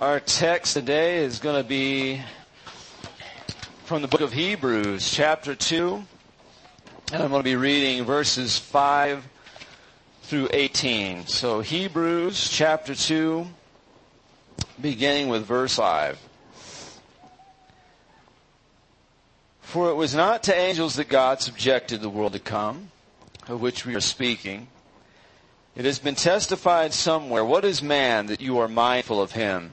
Our text today is going to be from the book of Hebrews, chapter 2. And I'm going to be reading verses 5 through 18. So Hebrews, chapter 2, beginning with verse 5. For it was not to angels that God subjected the world to come, of which we are speaking. It has been testified somewhere, what is man that you are mindful of him?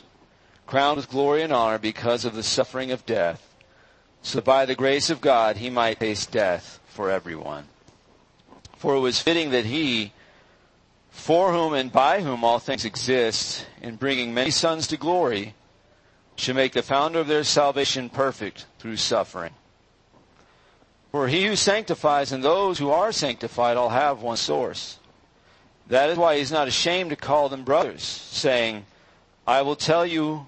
crowned with glory and honor because of the suffering of death, so that by the grace of God he might taste death for everyone. For it was fitting that he, for whom and by whom all things exist, in bringing many sons to glory, should make the founder of their salvation perfect through suffering. For he who sanctifies and those who are sanctified all have one source. That is why he's not ashamed to call them brothers, saying, I will tell you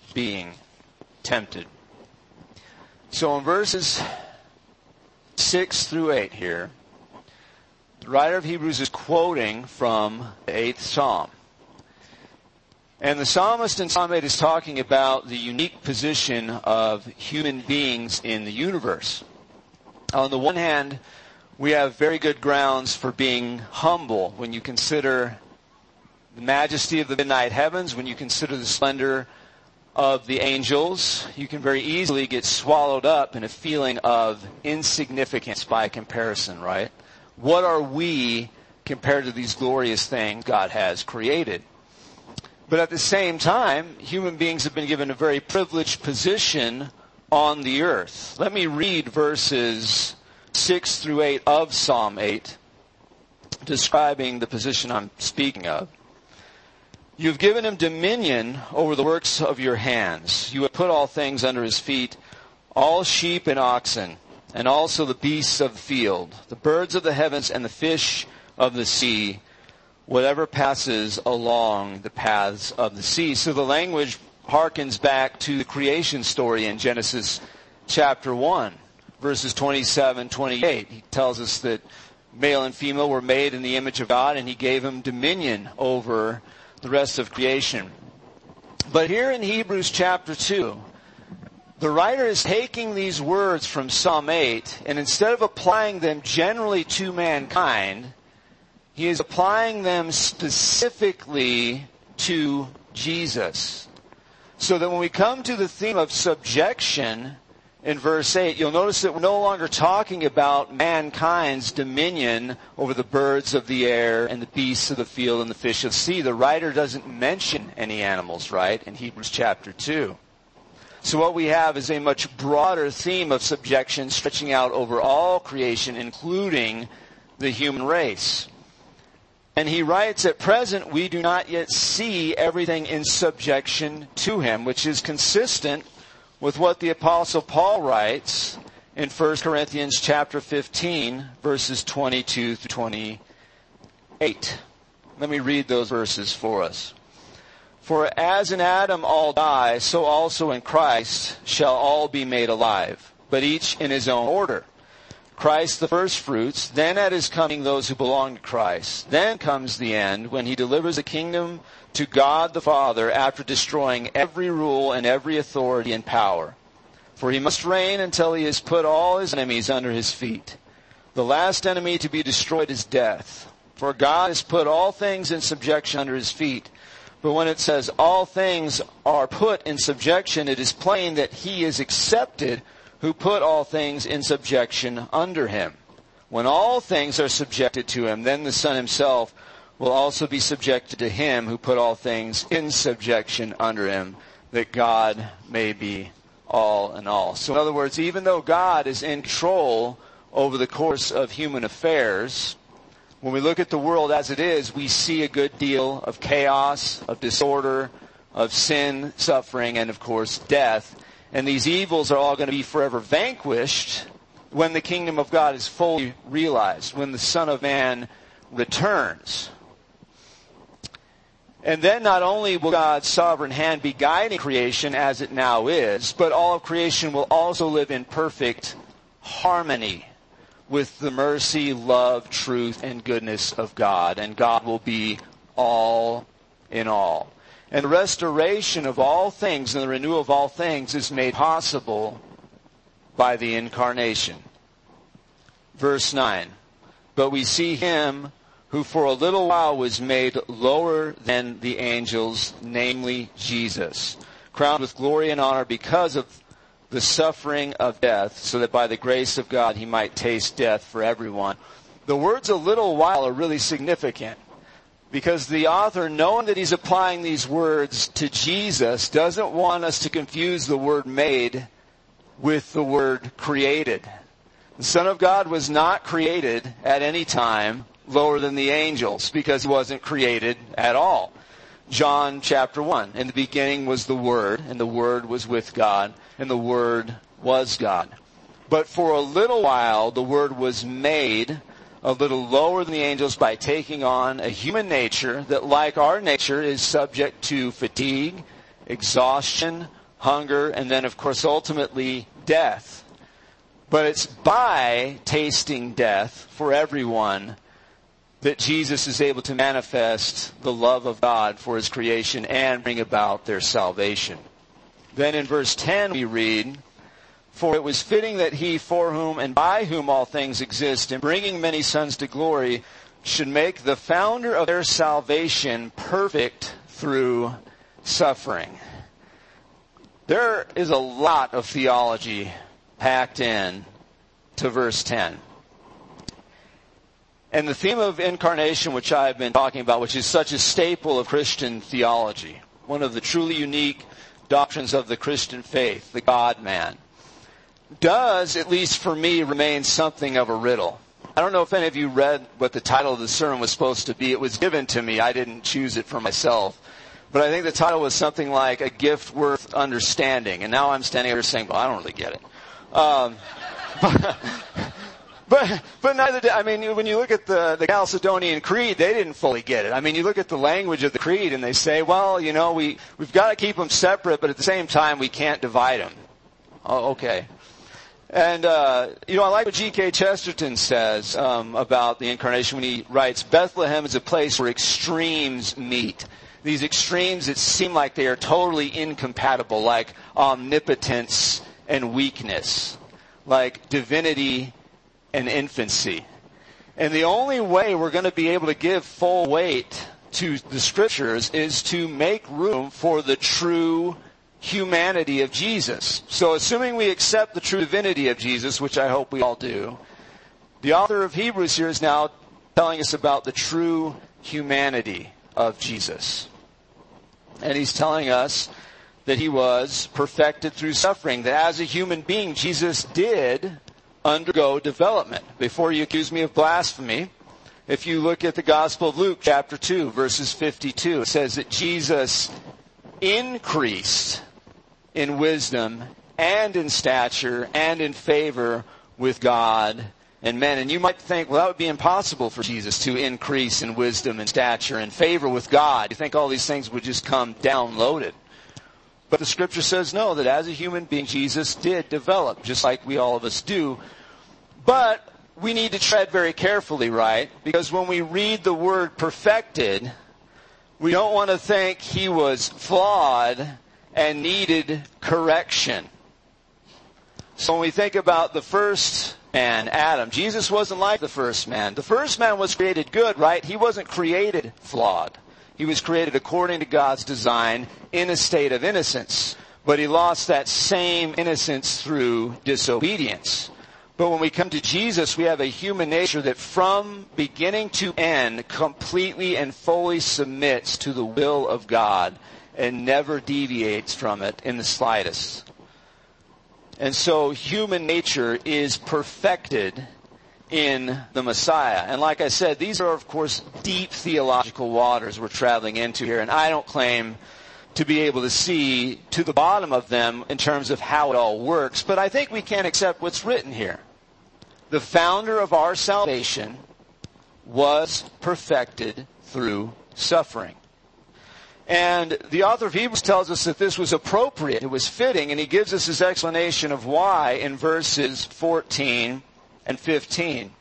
being tempted. So in verses 6 through 8 here, the writer of Hebrews is quoting from the 8th Psalm. And the psalmist in Psalm 8 is talking about the unique position of human beings in the universe. On the one hand, we have very good grounds for being humble when you consider the majesty of the midnight heavens, when you consider the splendor of the angels, you can very easily get swallowed up in a feeling of insignificance by comparison, right? What are we compared to these glorious things God has created? But at the same time, human beings have been given a very privileged position on the earth. Let me read verses 6 through 8 of Psalm 8, describing the position I'm speaking of. You've given him dominion over the works of your hands. You have put all things under his feet, all sheep and oxen, and also the beasts of the field, the birds of the heavens and the fish of the sea, whatever passes along the paths of the sea. So the language harkens back to the creation story in Genesis chapter 1, verses 27, 28. He tells us that male and female were made in the image of God and he gave them dominion over the rest of creation. But here in Hebrews chapter 2, the writer is taking these words from Psalm 8 and instead of applying them generally to mankind, he is applying them specifically to Jesus. So that when we come to the theme of subjection, in verse 8, you'll notice that we're no longer talking about mankind's dominion over the birds of the air and the beasts of the field and the fish of the sea. The writer doesn't mention any animals, right, in Hebrews chapter 2. So what we have is a much broader theme of subjection stretching out over all creation, including the human race. And he writes, at present we do not yet see everything in subjection to him, which is consistent with what the apostle Paul writes in 1 Corinthians chapter 15 verses 22 through 28. Let me read those verses for us. For as in Adam all die, so also in Christ shall all be made alive, but each in his own order. Christ the first fruits, then at his coming those who belong to Christ. Then comes the end when he delivers the kingdom to God the Father after destroying every rule and every authority and power. For he must reign until he has put all his enemies under his feet. The last enemy to be destroyed is death. For God has put all things in subjection under his feet. But when it says all things are put in subjection, it is plain that he is accepted who put all things in subjection under him. When all things are subjected to him, then the Son himself will also be subjected to him who put all things in subjection under him, that God may be all in all. So in other words, even though God is in control over the course of human affairs, when we look at the world as it is, we see a good deal of chaos, of disorder, of sin, suffering, and of course death. And these evils are all going to be forever vanquished when the kingdom of God is fully realized, when the Son of Man returns. And then not only will God's sovereign hand be guiding creation as it now is, but all of creation will also live in perfect harmony with the mercy, love, truth, and goodness of God. And God will be all in all. And the restoration of all things and the renewal of all things is made possible by the incarnation. Verse 9. But we see him who for a little while was made lower than the angels, namely Jesus, crowned with glory and honor because of the suffering of death, so that by the grace of God he might taste death for everyone. The words a little while are really significant because the author, knowing that he's applying these words to Jesus, doesn't want us to confuse the word made with the word created. The Son of God was not created at any time lower than the angels because he wasn't created at all. John chapter 1. In the beginning was the Word, and the Word was with God, and the Word was God. But for a little while, the Word was made a little lower than the angels by taking on a human nature that, like our nature, is subject to fatigue, exhaustion, hunger, and then, of course, ultimately death. But it's by tasting death for everyone that Jesus is able to manifest the love of God for his creation and bring about their salvation. Then in verse 10 we read, For it was fitting that he for whom and by whom all things exist, in bringing many sons to glory, should make the founder of their salvation perfect through suffering. There is a lot of theology packed in to verse 10. And the theme of incarnation, which I've been talking about, which is such a staple of Christian theology, one of the truly unique doctrines of the Christian faith, the God man, does, at least for me, remain something of a riddle. I don't know if any of you read what the title of the sermon was supposed to be. It was given to me. I didn't choose it for myself. But I think the title was something like A Gift Worth Understanding. And now I'm standing here saying, well, I don't really get it. Um, But, but neither did, I mean, when you look at the, the Chalcedonian Creed, they didn't fully get it. I mean, you look at the language of the Creed and they say, well, you know, we, we've got to keep them separate, but at the same time, we can't divide them. Oh, okay. And, uh, you know, I like what G.K. Chesterton says um, about the incarnation when he writes, Bethlehem is a place where extremes meet. These extremes that seem like they are totally incompatible, like omnipotence and weakness, like divinity and infancy. And the only way we're going to be able to give full weight to the scriptures is to make room for the true humanity of Jesus. So assuming we accept the true divinity of Jesus, which I hope we all do, the author of Hebrews here is now telling us about the true humanity of Jesus. And he's telling us that he was perfected through suffering, that as a human being, Jesus did undergo development. Before you accuse me of blasphemy, if you look at the Gospel of Luke, chapter 2, verses 52, it says that Jesus increased in wisdom and in stature and in favor with God and men. And you might think, well, that would be impossible for Jesus to increase in wisdom and stature and favor with God. You think all these things would just come downloaded. But the scripture says no, that as a human being, Jesus did develop, just like we all of us do. But we need to tread very carefully, right? Because when we read the word perfected, we don't want to think he was flawed and needed correction. So when we think about the first man, Adam, Jesus wasn't like the first man. The first man was created good, right? He wasn't created flawed. He was created according to God's design in a state of innocence. But he lost that same innocence through disobedience. But when we come to Jesus, we have a human nature that from beginning to end completely and fully submits to the will of God and never deviates from it in the slightest. And so human nature is perfected in the Messiah. And like I said, these are of course deep theological waters we're traveling into here. And I don't claim to be able to see to the bottom of them in terms of how it all works, but I think we can accept what's written here. The founder of our salvation was perfected through suffering. And the author of Hebrews tells us that this was appropriate, it was fitting, and he gives us his explanation of why in verses 14 and 15.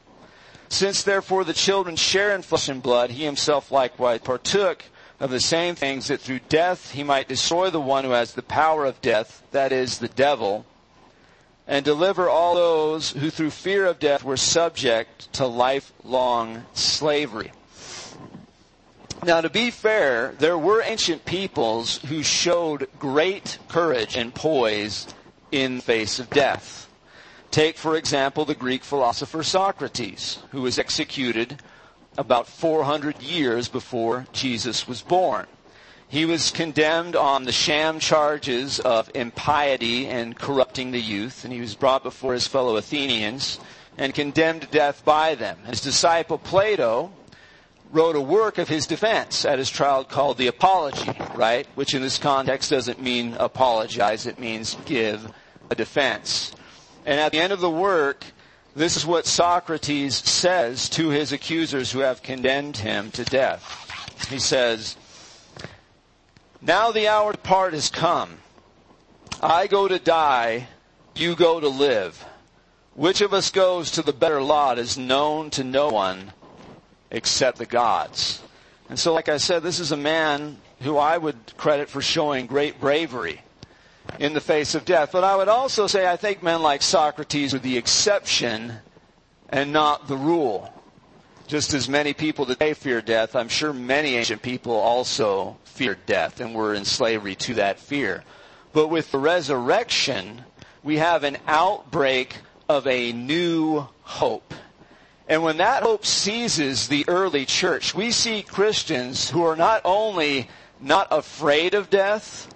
Since therefore the children share in flesh and blood, he himself likewise partook of the same things that through death he might destroy the one who has the power of death, that is, the devil, and deliver all those who through fear of death were subject to lifelong slavery. Now, to be fair, there were ancient peoples who showed great courage and poise in the face of death. Take, for example, the Greek philosopher Socrates, who was executed about 400 years before Jesus was born. He was condemned on the sham charges of impiety and corrupting the youth, and he was brought before his fellow Athenians and condemned to death by them. His disciple Plato wrote a work of his defense at his trial called the Apology, right? Which in this context doesn't mean apologize, it means give a defense. And at the end of the work, this is what Socrates says to his accusers who have condemned him to death. He says, Now the hour to part has come. I go to die, you go to live. Which of us goes to the better lot is known to no one except the gods. And so, like I said, this is a man who I would credit for showing great bravery in the face of death. But I would also say I think men like Socrates are the exception and not the rule. Just as many people today fear death, I'm sure many ancient people also feared death and were in slavery to that fear. But with the resurrection, we have an outbreak of a new hope. And when that hope seizes the early church, we see Christians who are not only not afraid of death,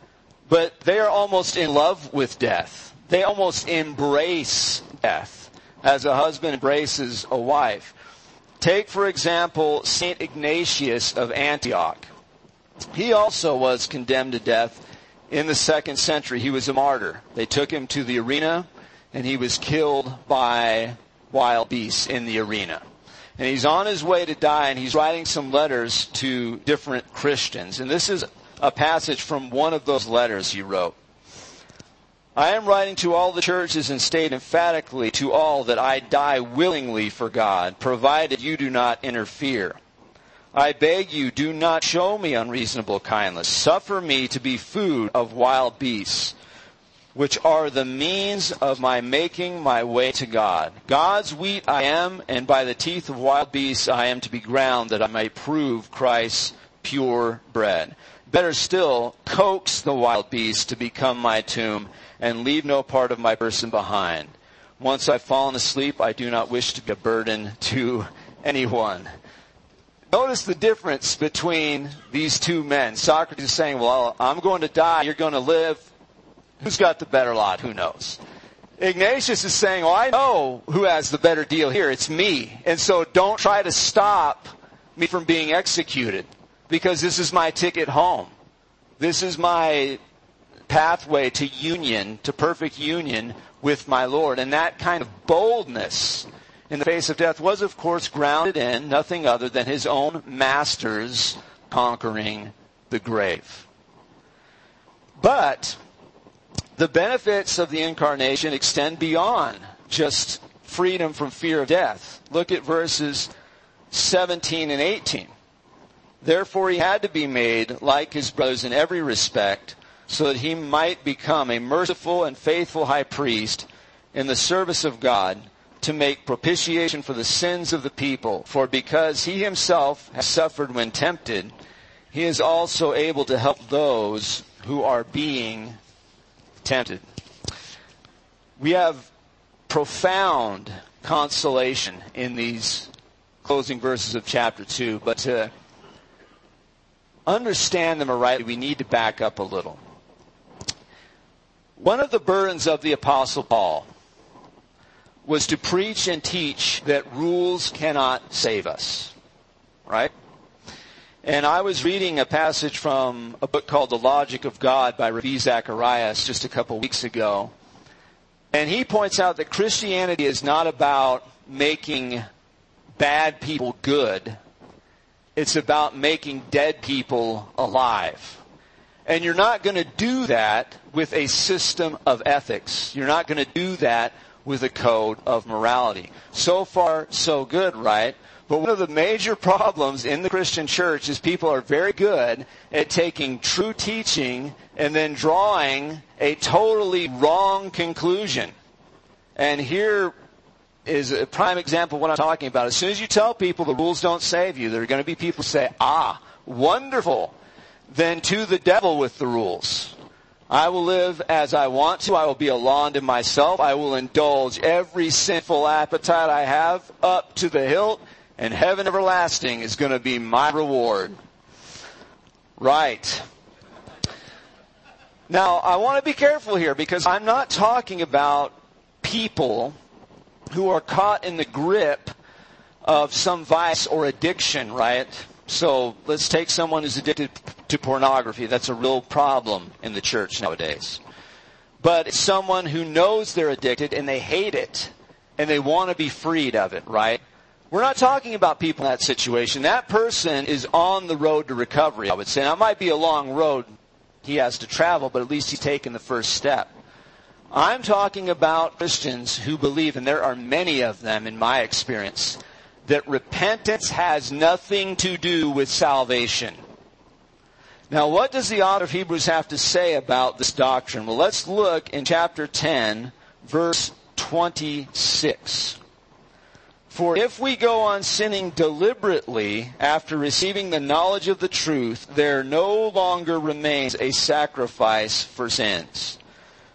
but they are almost in love with death. They almost embrace death as a husband embraces a wife. Take, for example, St. Ignatius of Antioch. He also was condemned to death in the second century. He was a martyr. They took him to the arena and he was killed by wild beasts in the arena. And he's on his way to die and he's writing some letters to different Christians. And this is a passage from one of those letters he wrote. I am writing to all the churches and state emphatically to all that I die willingly for God, provided you do not interfere. I beg you, do not show me unreasonable kindness. Suffer me to be food of wild beasts which are the means of my making my way to God. God's wheat I am, and by the teeth of wild beasts I am to be ground that I may prove Christ's pure bread. Better still, coax the wild beast to become my tomb and leave no part of my person behind. Once I've fallen asleep, I do not wish to be a burden to anyone. Notice the difference between these two men. Socrates is saying, well, I'm going to die, you're going to live. Who's got the better lot? Who knows? Ignatius is saying, "Oh, I know who has the better deal here. It's me. And so don't try to stop me from being executed because this is my ticket home. This is my pathway to union, to perfect union with my Lord. And that kind of boldness in the face of death was, of course, grounded in nothing other than his own masters conquering the grave. But the benefits of the incarnation extend beyond just freedom from fear of death. Look at verses 17 and 18. Therefore he had to be made like his brothers in every respect, so that he might become a merciful and faithful high priest in the service of God to make propitiation for the sins of the people. For because he himself has suffered when tempted, he is also able to help those who are being tempted. We have profound consolation in these closing verses of chapter 2, but to understand them rightly, we need to back up a little. One of the burdens of the Apostle Paul was to preach and teach that rules cannot save us. Right? And I was reading a passage from a book called The Logic of God by Ravi Zacharias just a couple weeks ago. And he points out that Christianity is not about making bad people good. It's about making dead people alive. And you're not going to do that with a system of ethics. You're not going to do that with a code of morality. So far, so good, right? But one of the major problems in the Christian church is people are very good at taking true teaching and then drawing a totally wrong conclusion. And here is a prime example of what I'm talking about. As soon as you tell people the rules don't save you, there are going to be people say, ah, wonderful. Then to the devil with the rules. I will live as I want to. I will be a law unto myself. I will indulge every sinful appetite I have up to the hilt, and heaven everlasting is going to be my reward. Right. Now, I want to be careful here because I'm not talking about people who are caught in the grip of some vice or addiction, right? So let's take someone who's addicted to pornography. That's a real problem in the church nowadays. But it's someone who knows they're addicted and they hate it and they want to be freed of it, right? We're not talking about people in that situation. That person is on the road to recovery, I would say. Now, it might be a long road he has to travel, but at least he's taken the first step. I'm talking about Christians who believe, and there are many of them in my experience, that repentance has nothing to do with salvation. Now, what does the author of Hebrews have to say about this doctrine? Well, let's look in chapter 10, verse 26. For if we go on sinning deliberately after receiving the knowledge of the truth, there no longer remains a sacrifice for sins,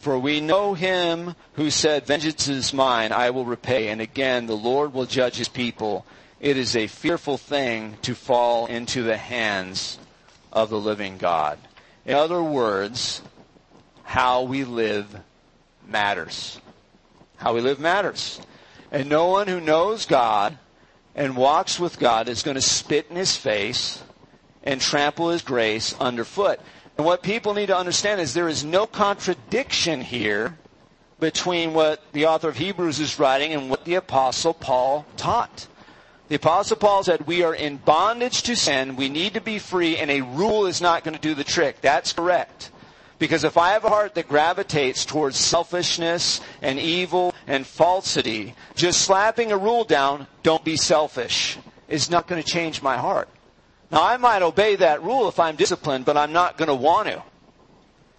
For we know him who said, Vengeance is mine, I will repay. And again, the Lord will judge his people. It is a fearful thing to fall into the hands of the living God. In other words, how we live matters. How we live matters. And no one who knows God and walks with God is going to spit in his face and trample his grace underfoot. And what people need to understand is there is no contradiction here between what the author of Hebrews is writing and what the apostle Paul taught. The apostle Paul said, we are in bondage to sin, we need to be free, and a rule is not going to do the trick. That's correct. Because if I have a heart that gravitates towards selfishness and evil and falsity, just slapping a rule down, don't be selfish, is not going to change my heart. Now I might obey that rule if I'm disciplined, but I'm not going to want to.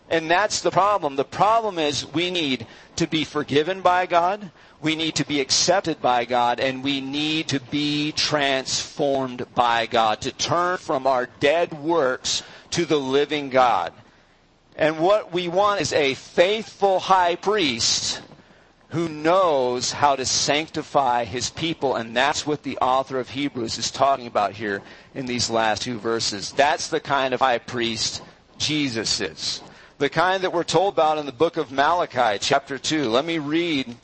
And that's the problem. The problem is we need to be forgiven by God. We need to be accepted by God and we need to be transformed by God, to turn from our dead works to the living God. And what we want is a faithful high priest who knows how to sanctify his people. And that's what the author of Hebrews is talking about here in these last two verses. That's the kind of high priest Jesus is. The kind that we're told about in the book of Malachi, chapter 2. Let me read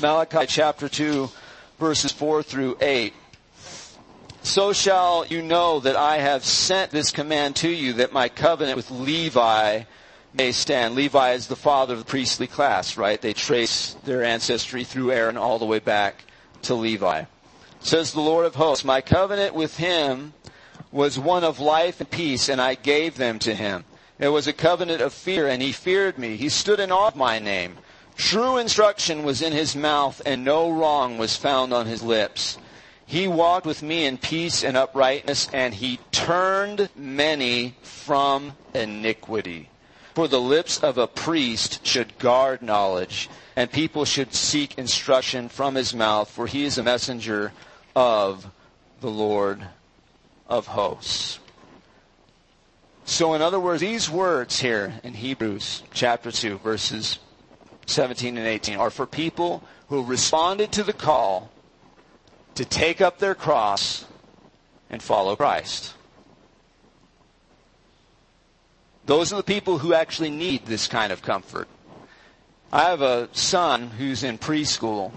Malachi chapter 2, verses 4 through 8. So shall you know that I have sent this command to you that my covenant with Levi may stand. Levi is the father of the priestly class, right? They trace their ancestry through Aaron all the way back to Levi. Says the Lord of hosts, my covenant with him was one of life and peace, and I gave them to him. It was a covenant of fear, and he feared me. He stood in awe of my name. True instruction was in his mouth, and no wrong was found on his lips. He walked with me in peace and uprightness, and he turned many from iniquity. For the lips of a priest should guard knowledge, and people should seek instruction from his mouth, for he is a messenger of the Lord of hosts. So, in other words, these words here in Hebrews chapter 2, verses 17 and 18, are for people who responded to the call to take up their cross and follow Christ. Those are the people who actually need this kind of comfort. I have a son who's in preschool,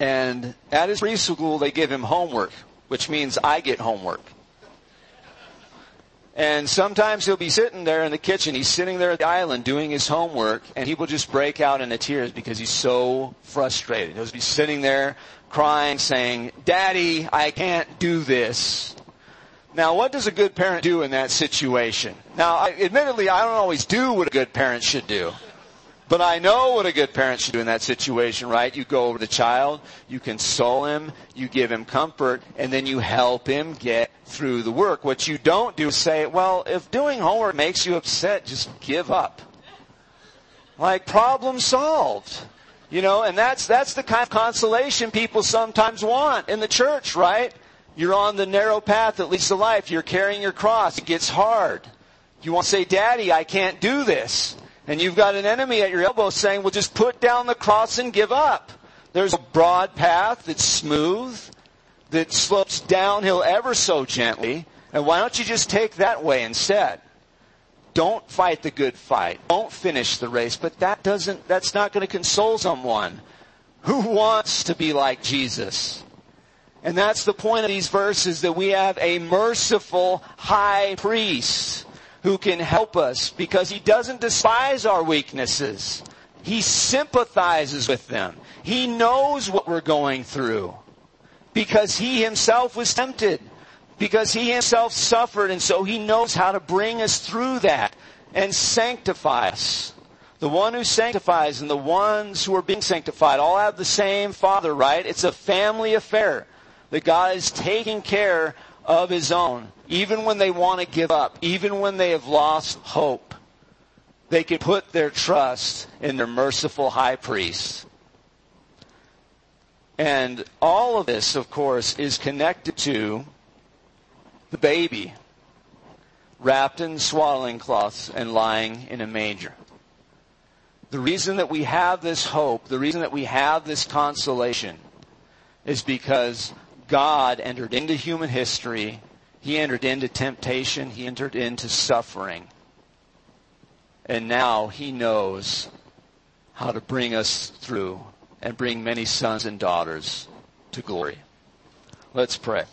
and at his preschool they give him homework, which means I get homework. And sometimes he'll be sitting there in the kitchen, he's sitting there at the island doing his homework, and he will just break out into tears because he's so frustrated. He'll be sitting there crying, saying, Daddy, I can't do this. Now, what does a good parent do in that situation? Now, I, admittedly, I don't always do what a good parent should do. But I know what a good parent should do in that situation, right? You go over to the child, you console him, you give him comfort, and then you help him get through the work. What you don't do is say, well, if doing homework makes you upset, just give up. Like, problem solved. You know, and that's, that's the kind of consolation people sometimes want in the church, right? You're on the narrow path that leads to life. You're carrying your cross. It gets hard. You want to say, Daddy, I can't do this. And you've got an enemy at your elbow saying, well, just put down the cross and give up. There's a broad path that's smooth, that slopes downhill ever so gently. And why don't you just take that way instead? Don't fight the good fight. Don't finish the race. But that doesn't, that's not going to console someone who wants to be like Jesus. And that's the point of these verses that we have a merciful high priest who can help us because he doesn't despise our weaknesses. He sympathizes with them. He knows what we're going through because he himself was tempted, because he himself suffered, and so he knows how to bring us through that and sanctify us. The one who sanctifies and the ones who are being sanctified all have the same Father, right? It's a family affair that God is taking care of His own. Even when they want to give up, even when they have lost hope, they can put their trust in their merciful high priest. And all of this, of course, is connected to the baby wrapped in swaddling cloths and lying in a manger. The reason that we have this hope, the reason that we have this consolation, is because God entered into human history. He entered into temptation. He entered into suffering. And now he knows how to bring us through and bring many sons and daughters to glory. Let's pray.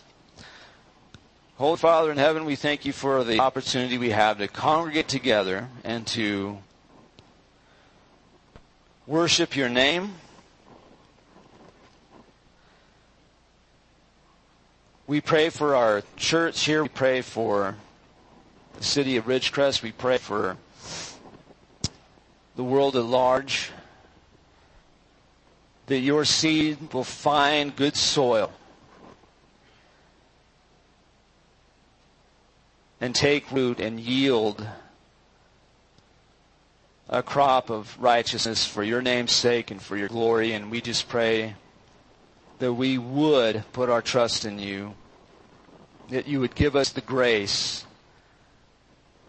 Holy Father in heaven, we thank you for the opportunity we have to congregate together and to worship your name We pray for our church here. We pray for the city of Ridgecrest. We pray for the world at large. That your seed will find good soil and take root and yield a crop of righteousness for your name's sake and for your glory. And we just pray that we would put our trust in you, that you would give us the grace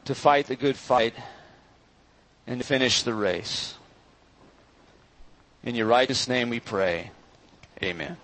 to fight the good fight and finish the race. In your righteous name we pray. Amen.